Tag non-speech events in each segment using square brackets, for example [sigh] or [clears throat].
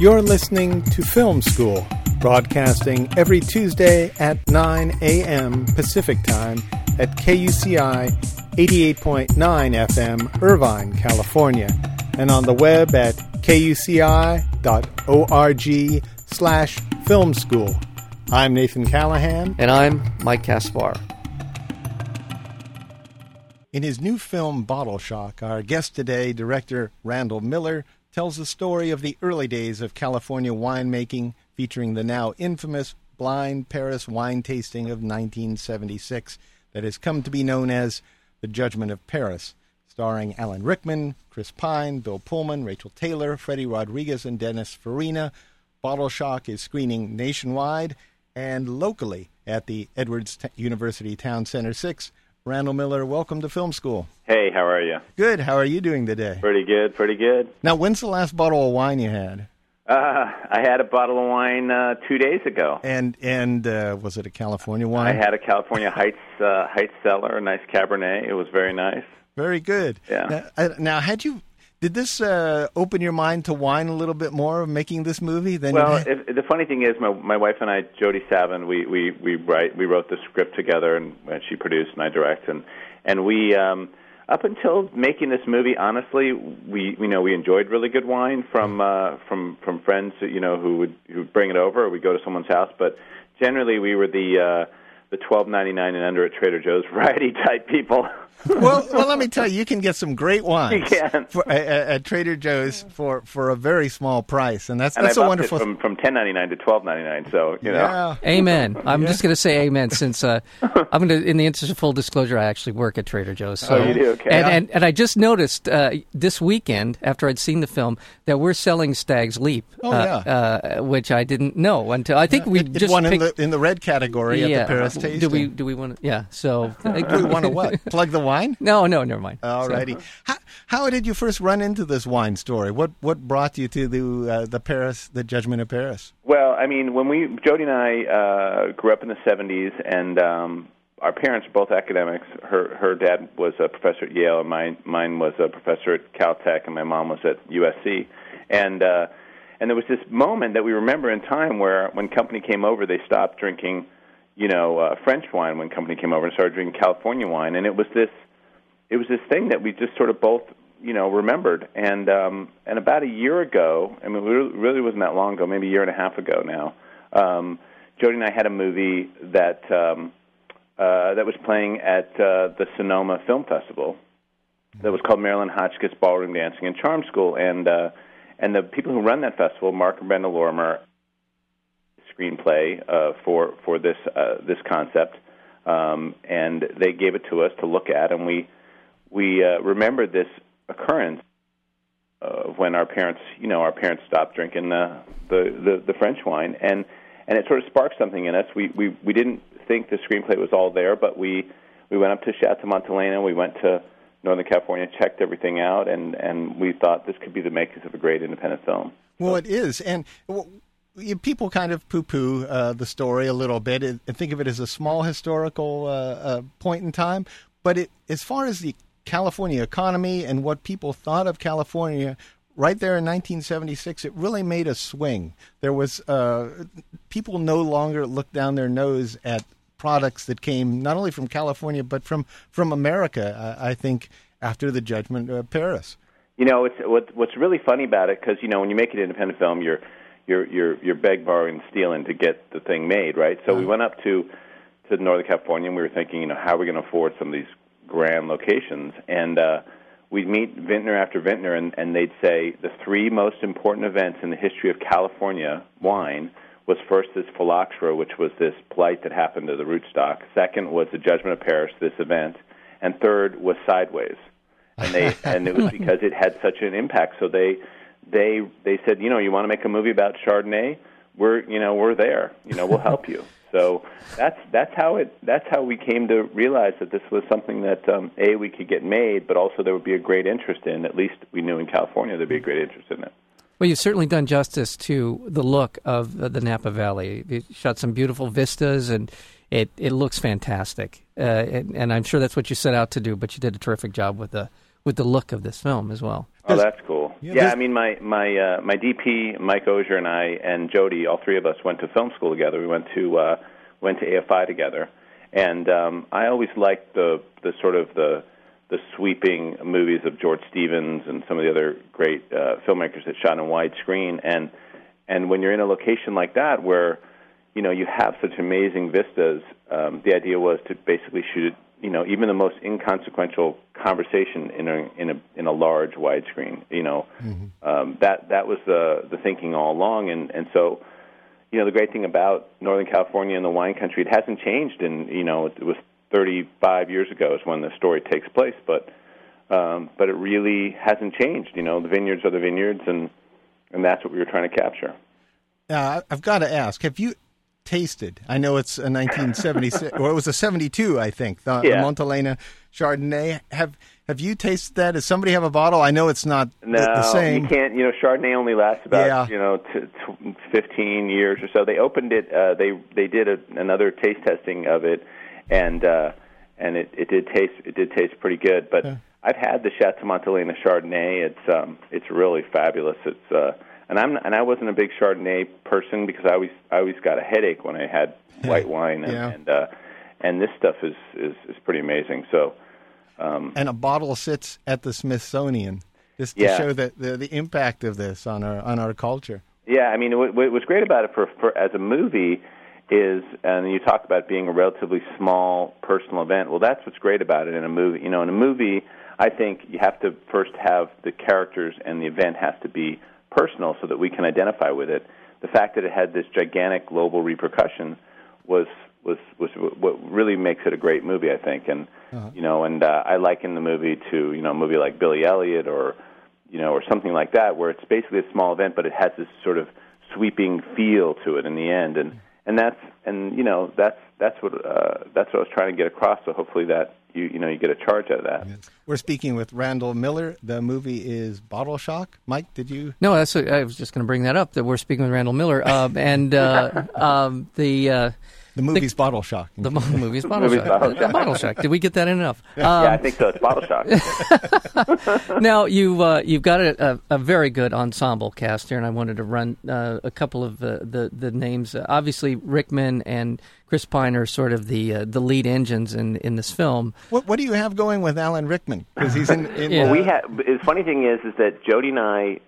You're listening to Film School, broadcasting every Tuesday at 9 a.m. Pacific Time at KUCI 88.9 FM, Irvine, California, and on the web at kuci.org slash film school. I'm Nathan Callahan. And I'm Mike Kaspar. In his new film Bottle Shock, our guest today, director Randall Miller, tells the story of the early days of California winemaking, featuring the now infamous blind Paris wine tasting of 1976 that has come to be known as The Judgment of Paris, starring Alan Rickman, Chris Pine, Bill Pullman, Rachael Taylor, Freddy Rodriguez, and Dennis Farina. Bottle Shock is screening nationwide and locally at the Edwards University Town Center 6. Randall Miller, welcome to Film School. Hey, how are you? Good. How are you doing today? Pretty good, pretty good. Now, when's the last bottle of wine you had? Uh, I had a bottle of wine uh, two days ago. And and uh, was it a California wine? I had a California Heitz uh, Heitz cellar, a nice Cabernet. It was very nice. Very good. Yeah. Now, uh, now had you did this uh, open your mind to wine a little bit more of making this movie? Than well, if, the funny thing is, my my wife and I, Jody Savin, we we we write we wrote the script together, and, and she produced and I direct, and and we. um up until making this movie, honestly, we you know we enjoyed really good wine from uh, from from friends you know who would who would bring it over, or we go to someone's house. But generally, we were the uh, the twelve ninety nine and under at Trader Joe's [laughs] variety type people. [laughs] well, well, let me tell you, you can get some great wines You can. For, at, at Trader Joe's for, for a very small price, and that's and that's I a wonderful. it from from ten ninety nine to twelve ninety nine. So you know. yeah. Amen. I'm just going to say amen since uh, [laughs] I'm going to, in the interest of full disclosure, I actually work at Trader Joe's. So, Oh, you do? Okay. And, and, and I just noticed uh, this weekend, after I'd seen the film, that we're selling Stag's Leap. Oh, uh, yeah. uh, which I didn't know until I think we it, it just won in the in the red category yeah. at the Paris tasting. Do we [laughs] do we want to? Yeah. So Do we want to what? Plug the wine? No, no, never mind. So- Alrighty. How, how did you first run into this wine story? What what brought you to the uh, the Paris, the Judgment of Paris? Well, I mean, when we Jody and I uh, grew up in the '70s, and um, our parents were both academics. Her her dad was a professor at Yale, and mine mine was a professor at Caltech, and my mom was at USC. And uh, and there was this moment that we remember in time where when company came over, they stopped drinking, you know, uh, French wine. When company came over and started drinking California wine, and it was this it was this thing that we just sort of both you know remembered and um and about a year ago i mean it really wasn't that long ago maybe a year and a half ago now um jody and i had a movie that um uh that was playing at uh the sonoma film festival that was called marilyn hotchkiss ballroom dancing and charm school and uh and the people who run that festival mark and brenda lorimer screenplay uh for for this uh this concept um and they gave it to us to look at and we we uh, remembered this occurrence uh, when our parents, you know, our parents stopped drinking the, the the the French wine, and and it sort of sparked something in us. We we we didn't think the screenplay was all there, but we we went up to Chateau Montelena, we went to Northern California, checked everything out, and and we thought this could be the makings of a great independent film. Well, it is, and people kind of poo-poo uh, the story a little bit and think of it as a small historical uh, uh, point in time. But it, as far as the California economy and what people thought of California, right there in 1976, it really made a swing. There was uh, people no longer looked down their nose at products that came not only from California but from from America. I I think after the judgment of Paris. You know, it's what, what's really funny about it because you know when you make an independent film, you're you're you're you're beg, borrowing, stealing to get the thing made, right? So we went up to to Northern California and we were thinking, you know, how are we going to afford some of these grand locations? And uh, we'd meet vintner after vintner, and, and they'd say the three most important events in the history of California wine was first this phylloxera, which was this blight that happened to the rootstock. Second was the Judgment of Paris, this event, and third was Sideways and they and it was [laughs] because it had such an impact. So they they they said, you know, you want to make a movie about Chardonnay? We're you know we're there. You know, we'll help you. [laughs] So that's that's how it that's how we came to realize that this was something that um, a we could get made, but also there would be a great interest in. At least we knew in California there'd be a great interest in it. Well, you've certainly done justice to the look of the Napa Valley. You shot some beautiful vistas, and it, it looks fantastic. Uh, and, and I'm sure that's what you set out to do. But you did a terrific job with the with the look of this film as well. Oh, that's cool. Yeah, Yeah, I mean, my my uh, my DP, Mike Ozier, and I, and Jody, all three of us went to film school together. We went to uh, went to AFI together, and um, I always liked the the sort of the the sweeping movies of George Stevens and some of the other great uh, filmmakers that shot in widescreen. And and when you're in a location like that where you know you have such amazing vistas, um, the idea was to basically shoot you know even the most inconsequential conversation in a in a in a large widescreen. You know um, that that was the the thinking all along, and and so you know the great thing about Northern California and the wine country, it hasn't changed. And you know it was 35 years ago is when the story takes place, but um, but it really hasn't changed. You know the vineyards are the vineyards, and and that's what we were trying to capture. Uh, I've got to ask: Have you tasted? I know it's a 1976, [laughs] or it was a 72, I think. The, Yeah. Montelena Chardonnay. Have Have you tasted that? Does somebody have a bottle? I know it's not the- No, the same. you can't. You know, Chardonnay only lasts about Yeah. you know t- t- fifteen years or so. They opened it. Uh, they they did a, another taste testing of it, and uh, and it, it did taste it did taste pretty good. But I've had the Chateau Montelena Chardonnay. It's um it's really fabulous. It's uh and I'm and I wasn't a big Chardonnay person because I always I always got a headache when I had white wine and Yeah. and, uh, and this stuff is, is is pretty amazing. So. Um, and a bottle sits at the Smithsonian just to Yeah. show the, the the impact of this on our on our culture. Yeah, I mean, what, what was great about it for, for as a movie is, and you talk about being a relatively small personal event. Well, that's what's great about it in a movie. You know, in a movie, I think you have to first have the characters, and the event has to be personal so that we can identify with it. The fact that it had this gigantic global repercussion was was was what really makes it a great movie, I think. And you know, and uh, I liken the movie to you know a movie like Billy Elliot or you know, or something like that, where it's basically a small event, but it has this sort of sweeping feel to it in the end, and and that's and you know that's that's what uh, that's what I was trying to get across. So hopefully that you you know you get a charge out of that. We're speaking with Randall Miller. The movie is Bottle Shock. Mike, did you? No, that's I was just going to bring that up. That we're speaking with Randall Miller, um, and uh, [laughs] um, the uh, The movie's Bottle Shock. the mo- movie's Bottle Shock. Bottle Shock. Bottle Shock. Did we get that in enough? Um, yeah, I think so. It's Bottle Shock. [laughs] now you uh, you've got a, a, a very good ensemble cast here, and I wanted to run uh, a couple of uh, the the names. Uh, obviously, Rickman and Chris Pine are sort of the uh, the lead engines in in this film. What What do you have going with Alan Rickman? Because he's in. in Yeah. Well, we had. The funny thing is, is that Jody and I.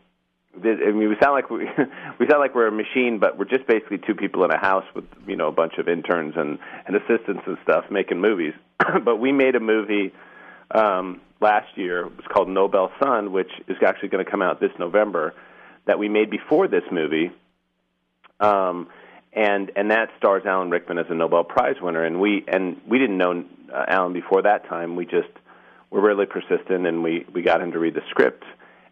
I mean, we sound like we [laughs] we sound like we're a machine, but we're just basically two people in a house with you know a bunch of interns and and assistants and stuff making movies. [clears throat] but we made a movie um, last year. It was called Nobel Son, which is actually going to come out this November. That we made before this movie, um, and and that stars Alan Rickman as a Nobel Prize winner. And we and we didn't know uh, Alan before that time. We just were really persistent, and we we got him to read the script,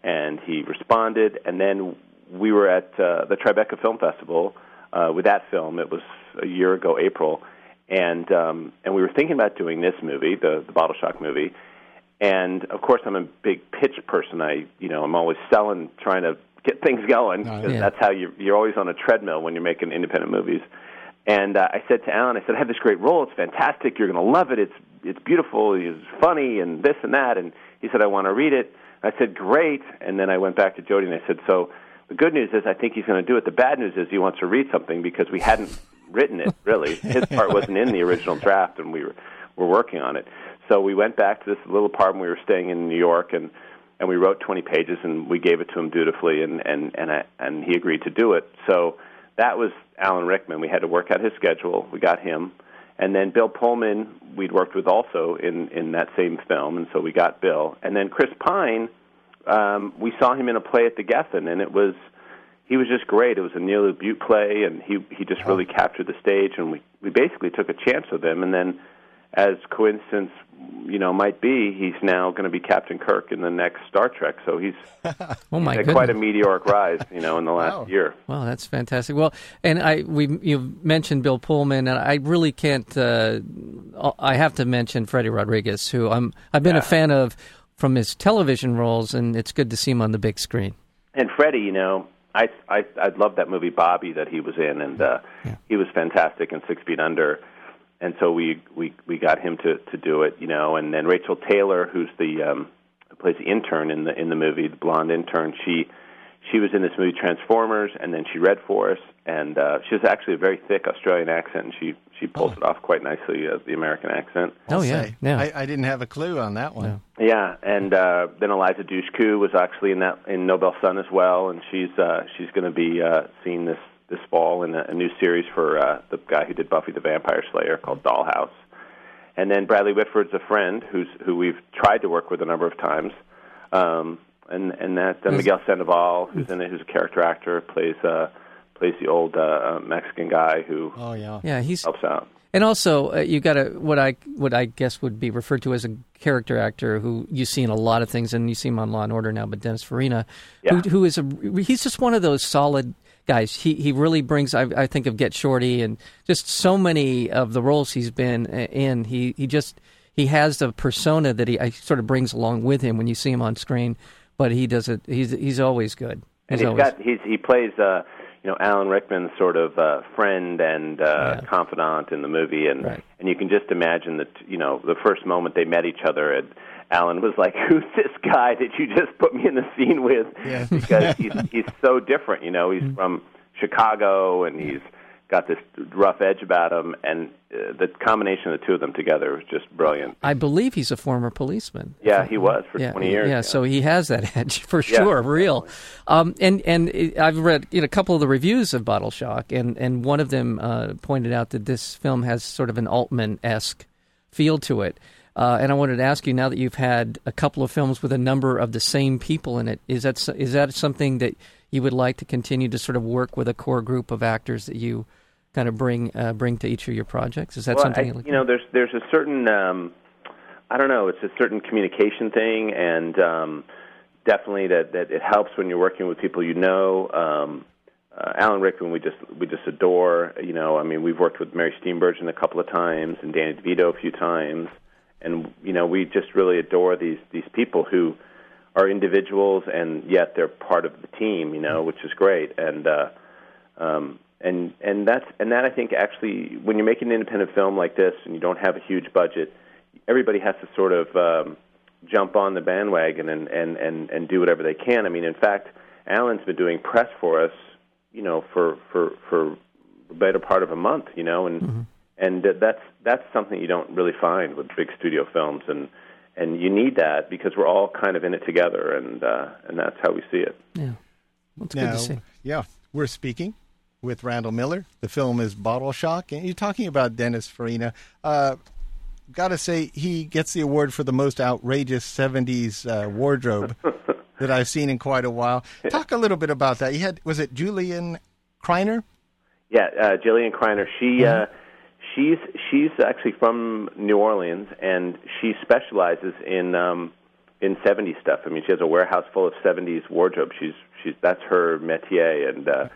and he responded. And then we were at uh, the Tribeca Film Festival uh, with that film. It was a year ago, April, and um, and we were thinking about doing this movie, the the Bottle Shock movie. And of course, I'm a big pitch person. I, you know, I'm always selling, trying to get things going. Oh, yeah. That's how you you're always on a treadmill when you're making independent movies. And uh, I said to Alan, I said, I have this great role. It's fantastic. You're going to love it. It's it's beautiful. It's funny and this and that. And he said, I want to read it. I said, great. And then I went back to Jody and I said, so the good news is I think he's going to do it. The bad news is he wants to read something because we hadn't written it really. [laughs] His part wasn't in the original draft, and we were were working on it. So we went back to this little apartment we were staying in New York, and and we wrote 20 pages, and we gave it to him dutifully, and and and I, and he agreed to do it. So that was Alan Rickman. We had to work out his schedule. We got him, and then Bill Pullman we'd worked with also in in that same film, and so we got Bill, and then Chris Pine. Um, we saw him in a play at the Geffen, and it was he was just great. It was a Neil LaBute play, and he he just really captured the stage, and we we basically took a chance with him, and then as coincidence you know might be, he's now going to be Captain Kirk in the next Star Trek. So he's [laughs] Oh my had quite a meteoric rise, you know, in the last Wow. year. Wow, that's fantastic. Well, and I we you mentioned Bill Pullman, and I really can't. Uh, I have to mention Freddy Rodriguez, who I'm I've been a fan of from his television roles, and it's good to see him on the big screen. And Freddie, you know, I I I love that movie Bobby that he was in, and uh, he was fantastic in Six Feet Under. And so we we we got him to to do it, you know, and then Rachael Taylor, who's the um, plays the intern in the in the movie, the blonde intern. She she was in this movie Transformers, and then she read for us, and uh, she has actually a very thick Australian accent, and she she pulls it off quite nicely as the American accent. Oh yeah, Say, yeah. I, I didn't have a clue on that one. Yeah, and uh, then Eliza Dushku was actually in that in Nobel Son as well, and she's uh, she's going to be uh, seeing this this fall in a, a new series for uh, the guy who did Buffy the Vampire Slayer called Dollhouse. And then Bradley Whitford's a friend who's who we've tried to work with a number of times. Um, and and that uh, Miguel Sandoval, who's in it, who's a character actor, plays uh, plays the old uh, uh, Mexican guy who Oh yeah. yeah, he's helps out. And also, uh, you got a what I what I guess would be referred to as a character actor who you see in a lot of things, and you see him on Law and Order now. But Dennis Farina, Yeah. who, who is a he's just one of those solid guys. He he really brings. I, I think of Get Shorty and just so many of the roles he's been uh, in. He he just he has the persona that he I, sort of brings along with him when you see him on screen. But he does it. He's he's always good. and He's he's always, got he's he plays uh you know Alan Rickman's sort of uh friend and uh Yeah. confidant in the movie and Right. and you can just imagine that you know the first moment they met each other and Alan was like who's this guy that you just put me in the scene with Yeah. [laughs] because he's he's so different you know he's Mm-hmm. from Chicago and he's got this rough edge about him and uh, the combination of the two of them together was just brilliant I believe he's a former policeman. yeah he was for yeah, 20 years Yeah, so he has that [laughs] edge for Yeah, sure, real. Um, and and I've read you know, a couple of the reviews of Bottle Shock, and and one of them uh, pointed out that this film has sort of an Altman esque feel to it. Uh, and I wanted to ask you now that you've had a couple of films with a number of the same people in it, is that is that something that you would like to continue to sort of work with a core group of actors that you kind of bring uh, bring to each of your projects? Is that well, something I, you'd like you know, there's there's a certain um, I don't know, it's a certain communication thing, and um, definitely that that it helps when you're working with people you know. Um, uh, Alan Rickman, we just we just adore. You know, I mean, we've worked with Mary Steenburgen a couple of times and Danny DeVito a few times, and you know, we just really adore these these people who are individuals and yet they're part of the team. You know, which is great, and. uh um, and and that's and that I think actually when you're making an independent film like this and you don't have a huge budget, everybody has to sort of um, jump on the bandwagon and, and and and do whatever they can. I mean, in fact, Alan's been doing press for us, you know, for for for the better part of a month, you know, and and uh, that's that's something you don't really find with big studio films, and and you need that because we're all kind of in it together, and uh, and that's how we see it. Yeah, well, it's good Now, to see. yeah, we're speaking with Randall Miller. The film is Bottle Shock, and you're talking about Dennis Farina. Uh, Got to say, he gets the award for the most outrageous '70s uh, wardrobe [laughs] that I've seen in quite a while. Talk a little bit about that. You had was it Julian Kreiner? Yeah, uh, Jillian Kreiner. She uh, she's she's actually from New Orleans, and she specializes in um, in '70s stuff. I mean, she has a warehouse full of '70s wardrobe. She's she's that's her métier, and uh,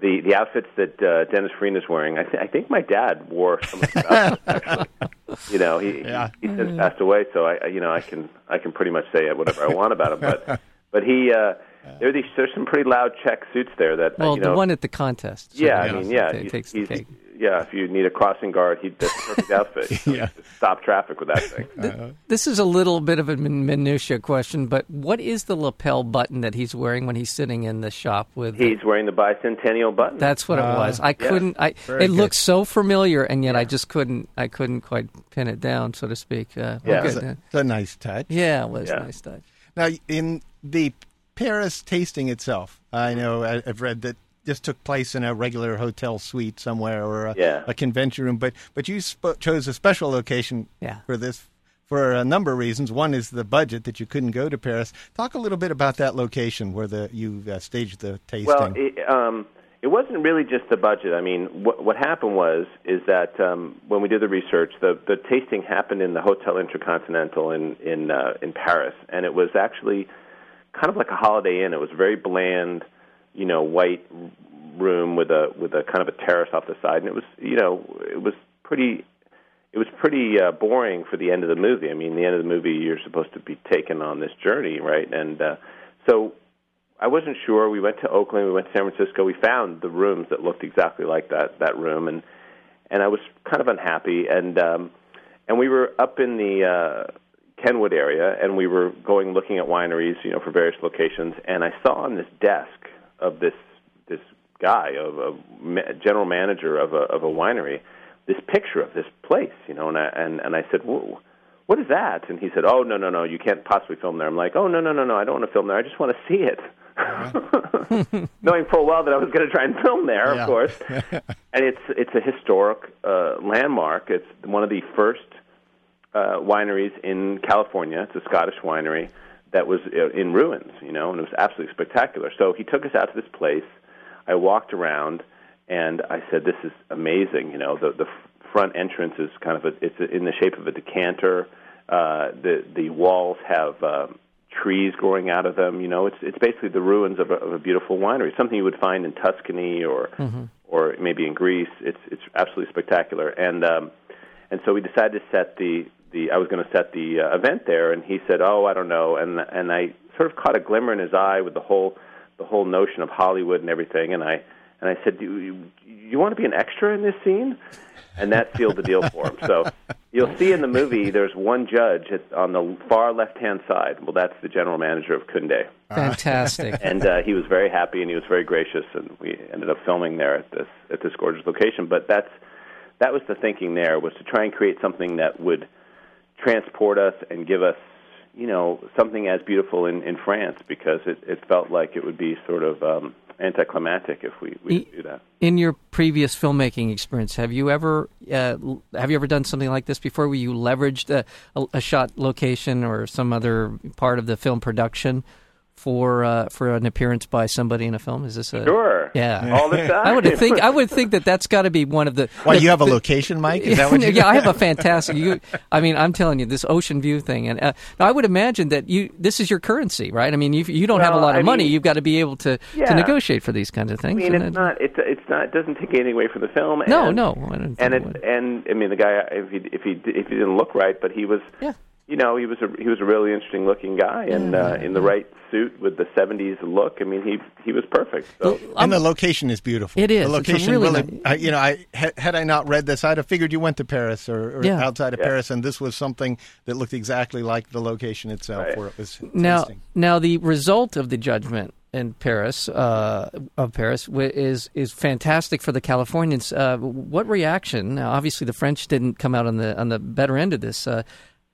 the the outfits that uh, Dennis Farina is wearing. I, th- I think my dad wore some of the outfits. Actually, [laughs] you know, he Yeah. he, he since passed away, so I I- you know I can I can pretty much say whatever I want about him, but. [laughs] But he, uh, there are these. There's some pretty loud check suits there that uh, Well, you know. the one at the contest. Yeah, I mean, yeah, ta- he's, takes the cake. Yeah. If you need a crossing guard, he that's the perfect outfit. [laughs] Yeah. stop traffic with that thing. This is a little bit of a min- minutia question, but what is the lapel button that he's wearing when he's sitting in the shop with? He's wearing the bicentennial button. That's what it Ah, was. I couldn't. I it good. looks so familiar, and yet I just couldn't. I couldn't quite pin it down, so to speak. Uh, Yeah. okay, It's uh, a, it's a nice touch. yeah, it was Yeah. nice touch. Now, in the Paris tasting itself, I know I- I've read that this took place in a regular hotel suite somewhere or a, Yeah. a convention room, but but you sp- chose a special location Yeah. for this for a number of reasons. One is the budget that you couldn't go to Paris. Talk a little bit about that location where the you uh, staged the tasting. Well, it, um, it wasn't really just the budget. I mean, what, what happened was is that um, when we did the research, the the tasting happened in the Hotel Intercontinental in in uh, in Paris, and it was actually kind of like a Holiday Inn. It was very bland, you know, white room with a with a kind of a terrace off the side, and it was you know it was pretty. It was pretty uh, boring for the end of the movie. I mean, the end of the movie, you're supposed to be taken on this journey, right? And uh, so I wasn't sure. We went to Oakland, we went to San Francisco. We found the rooms that looked exactly like that that room, and and I was kind of unhappy. And um, and we were up in the uh, Kenwood area, and we were going looking at wineries, you know, for various locations. And I saw on this desk of this this guy, of a general manager of a of a winery, this picture of this place, you know. And I and and I said, Whoa, "What is that?" And he said, "Oh no no no, you can't possibly film there." I'm like, "Oh no no no no, I don't want to film there. I just want to see it." [laughs] [laughs] Knowing full well that I was going to try and film there, Yeah. of course. [laughs] and it's it's a historic uh, landmark. It's one of the first uh, wineries in California. It's a Scottish winery that was uh, in ruins, you know, and it was absolutely spectacular. So he took us out to this place. I walked around, and I said, "This is amazing." You know, the the front entrance is kind of a it's in the shape of a decanter. Uh, the the walls have uh, trees growing out of them. You know, it's it's basically the ruins of a, of a beautiful winery, something you would find in Tuscany or or maybe in Greece. It's it's absolutely spectacular. And um, and so we decided to set the the I was going to set the uh, event there, and he said, "Oh, I don't know," and and I sort of caught a glimmer in his eye with the whole the whole notion of Hollywood and everything, and I and I said, "Do you, you want to be an extra in this scene?" And that sealed the deal for him. So you'll see in the movie, there's one judge at, on the far left hand side. Well, that's the general manager of Kunde Fantastic. and uh, he was very happy and he was very gracious and we ended up filming there at this at this gorgeous location but that's that was the thinking there was to try and create something that would transport us and give us you know something as beautiful in in France because it it felt like it would be sort of um anticlimactic if we we didn't do that. In your previous filmmaking experience, have you ever uh, have you ever done something like this before, where you leveraged a, a, a shot location or some other part of the film production for uh, for an appearance by somebody in a film? Is this a sure Yeah. all the time [laughs] I would think I would think that that's got to be one of the. Why the- you have a the- location, Mike? Is that what [laughs] you? yeah, I have a [laughs] fantastic. You, I mean, I'm telling you, this ocean view thing, and uh, I would imagine that you this is your currency, right? I mean, you you don't have a lot of I money. mean- You've got to be able to Yeah. to negotiate for these kinds of things. I things. mean, and it's it- not. It's it's not. It doesn't take anything away from the film. No, and, no, I don't And it it, and I mean, the guy if he if he if he didn't look right, but he was. Yeah. You know, he was a he was a really interesting looking guy, and uh, in the right suit with the '70s look. I mean, he he was perfect. So And the location is beautiful. It is. The It's location really really. nice- I, you know, I had, had I not read this, I'd have figured you went to Paris or, or Yeah. outside of Yeah. Paris, and this was something that looked exactly like the location itself, Right. where it was now, tasting. now the result of the judgment in Paris uh, of Paris is is fantastic for the Californians. Uh, what reaction? Now, obviously, the French didn't come out on the on the better end of this. Uh,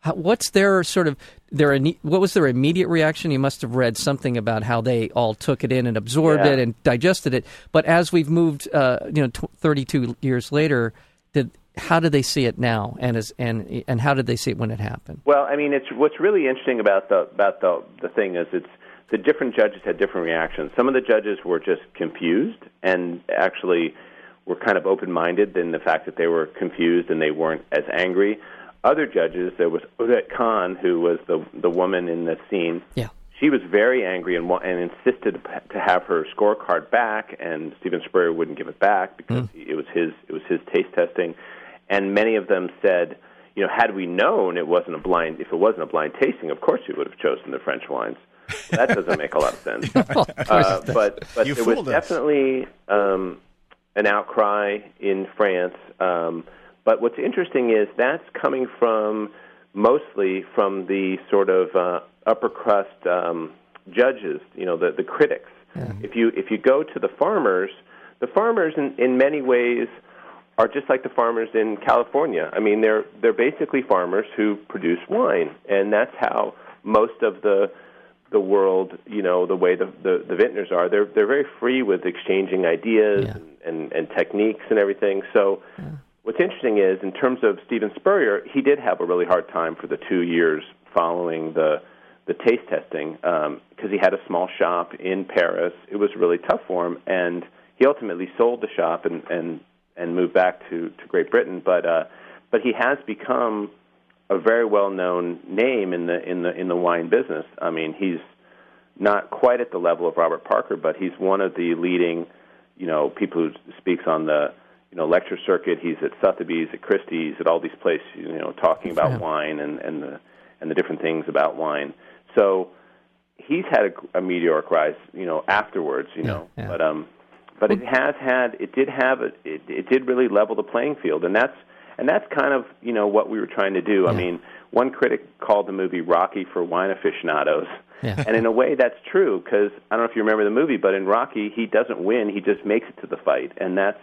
how, what's their sort of their what was their immediate reaction? You must have read something about how they all took it in and absorbed Yeah. it and digested it. But as we've moved, uh, you know, tw- thirty two years later, did how do they see it now? And as and and how did they see it when it happened? Well, I mean, it's what's really interesting about the about the the thing is it's the different judges had different reactions. Some of the judges were just confused and actually were kind of open-minded in the fact that they were confused and they weren't as angry. Other judges, there was Odette Kahn, who was the the woman in the scene. Yeah. She was very angry and, and insisted to have her scorecard back, and Steven Spurrier wouldn't give it back because he, it was his it was his taste testing, and many of them said, you know, had we known it wasn't a blind if it wasn't a blind tasting, of course we would have chosen the French wines. Well, that doesn't make a lot of sense. [laughs] Well, Uh, it but but You there was us. definitely um, an outcry in France. Um, but what's interesting is that's coming from mostly from the sort of uh, upper crust um, judges, you know, the the critics. If you if you go to the farmers, the farmers in, in many ways are just like the farmers in California. I mean, they're they're basically farmers who produce wine, and that's how most of the the world, you know, the way the, the, the vintners are, they're they're very free with exchanging ideas Yeah. and, and, and techniques and everything. So what's interesting is in terms of Steven Spurrier, he did have a really hard time for the two years following the the taste testing because he had a small shop in Paris. It was really tough for him, and he ultimately sold the shop and and and moved back to to Great Britain. But uh, but he has become a very well known name in the in the in the wine business. I mean, he's not quite at the level of Robert Parker, but he's one of the leading, you know, people who speaks on the you know lecture circuit. He's at Sotheby's, at Christie's, at all these places, you know, talking about Yeah. wine and and the and the different things about wine. So he's had a, a meteoric rise, you know, afterwards, you know. yeah. But um, but it has had, it did have, a, it it did really level the playing field, and that's and that's kind of you know what we were trying to do. I mean, one critic called the movie Rocky for wine aficionados, Yeah. and in a way that's true because I don't know if you remember the movie, but in Rocky he doesn't win; he just makes it to the fight, and that's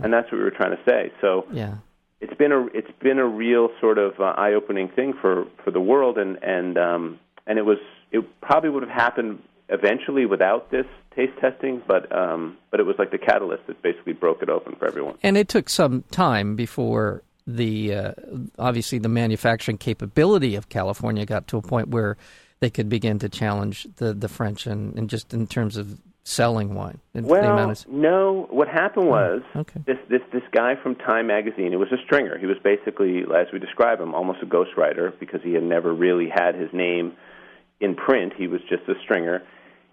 and that's what we were trying to say. So Yeah. it's been a it's been a real sort of uh, eye opening thing for for the world, and and um, and it was it probably would have happened eventually without this taste testing, but um, but it was like the catalyst that basically broke it open for everyone. And it took some time before the uh, obviously the manufacturing capability of California got to a point where they could begin to challenge the, the French and, and just in terms of selling wine. Well, of- no. What happened oh, was okay. this this this guy from Time magazine. It was a stringer. He was basically, as we describe him, almost a ghostwriter because he had never really had his name in print. He was just a stringer.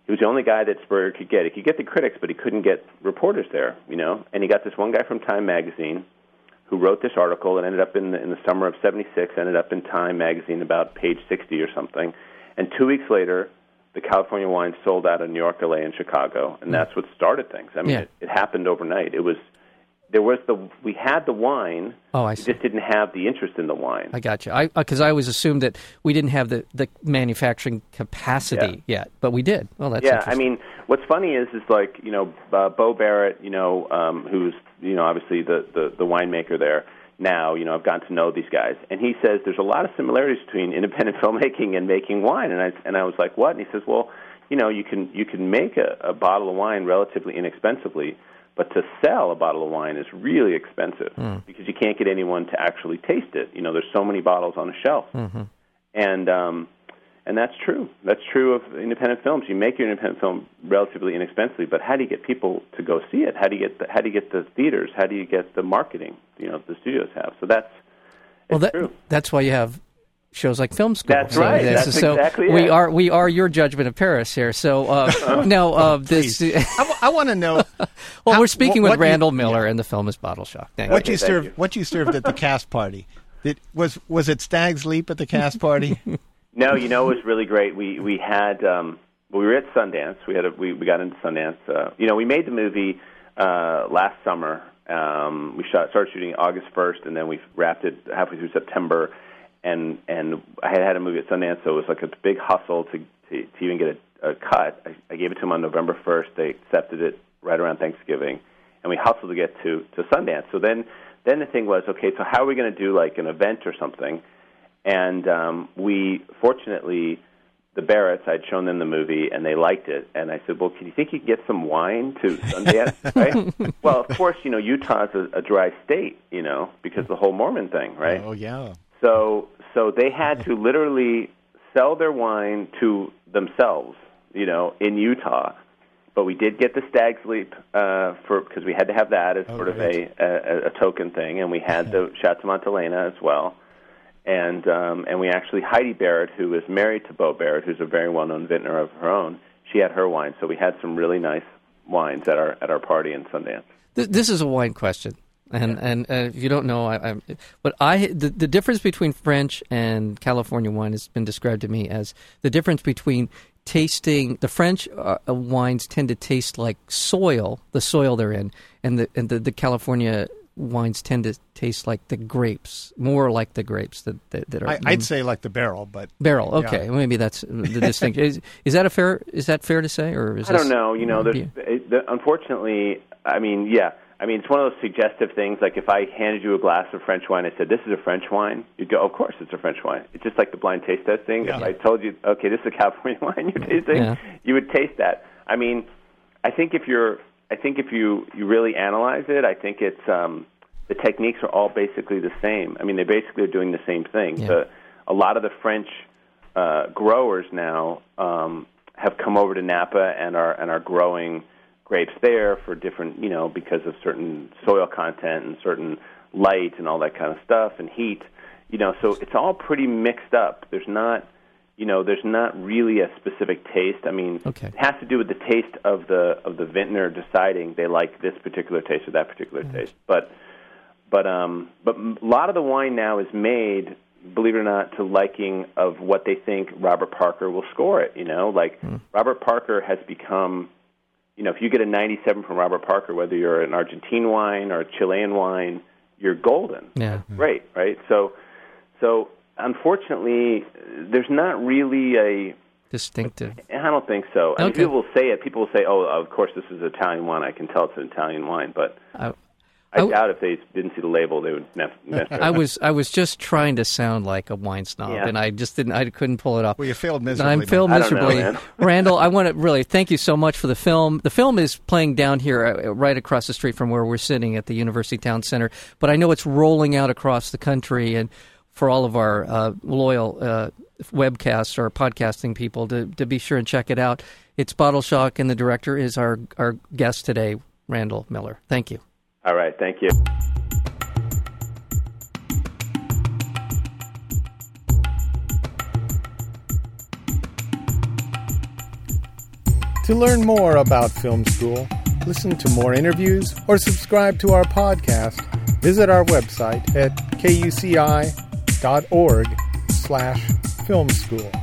He was the only guy that Spurrier could get. He could get the critics, but he couldn't get reporters there. You know, and he got this one guy from Time magazine who wrote this article and ended up in the, in the summer of '76. Ended up in Time magazine about page 60 or something. And two weeks later, the California wine sold out in New York, LA, and Chicago, and that's what started things. I mean, Yeah. it, it happened overnight. It was there was the we had the wine. Oh, I we see. just didn't have the interest in the wine. I got you. I because I always assumed that we didn't have the, the manufacturing capacity yet, but we did. Well, that's yeah, I mean, what's funny is is like you know uh, Bo Barrett, you know, um, who's you know obviously the, the the winemaker there now. You know, I've gotten to know these guys, and he says there's a lot of similarities between [laughs] independent filmmaking and making wine. And I and I was like, what? And he says, well, you know, you can you can make a, a bottle of wine relatively inexpensively. But to sell a bottle of wine is really expensive because you can't get anyone to actually taste it. You know, there's so many bottles on a shelf, and um, and that's true. That's true of independent films. You make your independent film relatively inexpensively, but how do you get people to go see it? How do you get the, how do you get the theaters? How do you get the marketing? You know, the studios have. So that's well, that, true. that's why you have shows like Film School. That's So right. that's- That's so exactly we it. are we are your judgment of Paris here. So uh, [laughs] now uh, this. I, want to know [laughs] well, How- we're speaking what- with what you- Randall Miller, and the film is Bottle Shock. Thank what you. you thank served. you. What you served at the [laughs] cast party. Did, was was it Stag's Leap at the cast party? No, you know, it was really great. We we had um, we were at Sundance. We had a, we we got into Sundance. Uh, you know, we made the movie uh, last summer. Um, we shot started shooting August first, and then we wrapped it halfway through September. And and I had had a movie at Sundance, so it was like a big hustle to to, to even get a, a cut. I, I gave it to them on November first. They accepted it right around Thanksgiving, and we hustled to get to to Sundance. So then then the thing was, okay, so how are we going to do like an event or something? And um, we fortunately the Barretts I'd shown them the movie and they liked it and I said well can you think you could get some wine to Sundance [laughs] right well of course you know Utah's a, a dry state you know because the whole Mormon thing right Oh yeah. so so they had to literally sell their wine to themselves, you know, in Utah. But we did get the Stag's Leap uh, for because we had to have that as Oh, sort of a, a a token thing, and we had the [laughs] Chateau Montelena as well. And um, and we actually Heidi Barrett, who is married to Bo Barrett, who's a very well-known vintner of her own. She had her wine, so we had some really nice wines at our at our party in Sundance. Th- This is a wine question, and and uh, if you don't know, I, I'm, but I the, the difference between French and California wine has been described to me as the difference between tasting the French uh, wines tend to taste like soil, the soil they're in, and the and the, the California wines tend to taste like the grapes, more like the grapes that that, that are. I, I'd say like the barrel, but barrel. Yeah. Okay, maybe that's the distinction. Is, is that a fair? Is that fair to say, or is I don't know. You know, there's it, the, unfortunately, I mean, yeah. I mean, it's one of those suggestive things. Like if I handed you a glass of French wine, I said, "This is a French wine," you'd go, "Of course, it's a French wine." It's just like the blind taste test thing. If I told you, "Okay, this is a California [laughs] wine," you're tasting, Yeah. you would taste that. I mean, I think if you're, I think if you you really analyze it, I think it's um, the techniques are all basically the same. I mean, they basically are doing the same thing. Yeah. The, a lot of the French uh, growers now um, have come over to Napa and are and are growing grapes there for different, you know, because of certain soil content and certain light and all that kind of stuff and heat. You know, so it's all pretty mixed up. There's not, you know, there's not really a specific taste. I mean, Okay. it has to do with the taste of the of the vintner deciding they like this particular taste or that particular taste. But but um but a lot of the wine now is made believe it or not to liking of what they think Robert Parker will score it you know like Robert Parker has become you know if you get a 97 from Robert Parker whether you're an Argentine wine or a Chilean wine you're golden. Yeah. Great, right? So, so unfortunately, there's not really a. Distinctive. I don't think so. I mean, people will say it. People will say, "Oh, of course, this is Italian wine. I can tell it's an Italian wine." But I, I I- doubt if they didn't see the label, they would nef- [laughs] necessarily. I was I was just trying to sound like a wine snob, Yeah. and I just didn't. I couldn't pull it off. Well, you failed miserably. I'm Mike. failed I don't know, miserably. man. [laughs] Randall, I want to really thank you so much for the film. The film is playing down here, uh, right across the street from where we're sitting at the University Town Center. But I know it's rolling out across the country, and for all of our uh, loyal uh, webcasts or podcasting people to to be sure and check it out. It's Bottle Shock, and the director is our our guest today, Randall Miller. Thank you. All right, thank you. To learn more about film school, listen to more interviews, or subscribe to our podcast, visit our website at kuci.org slash film school.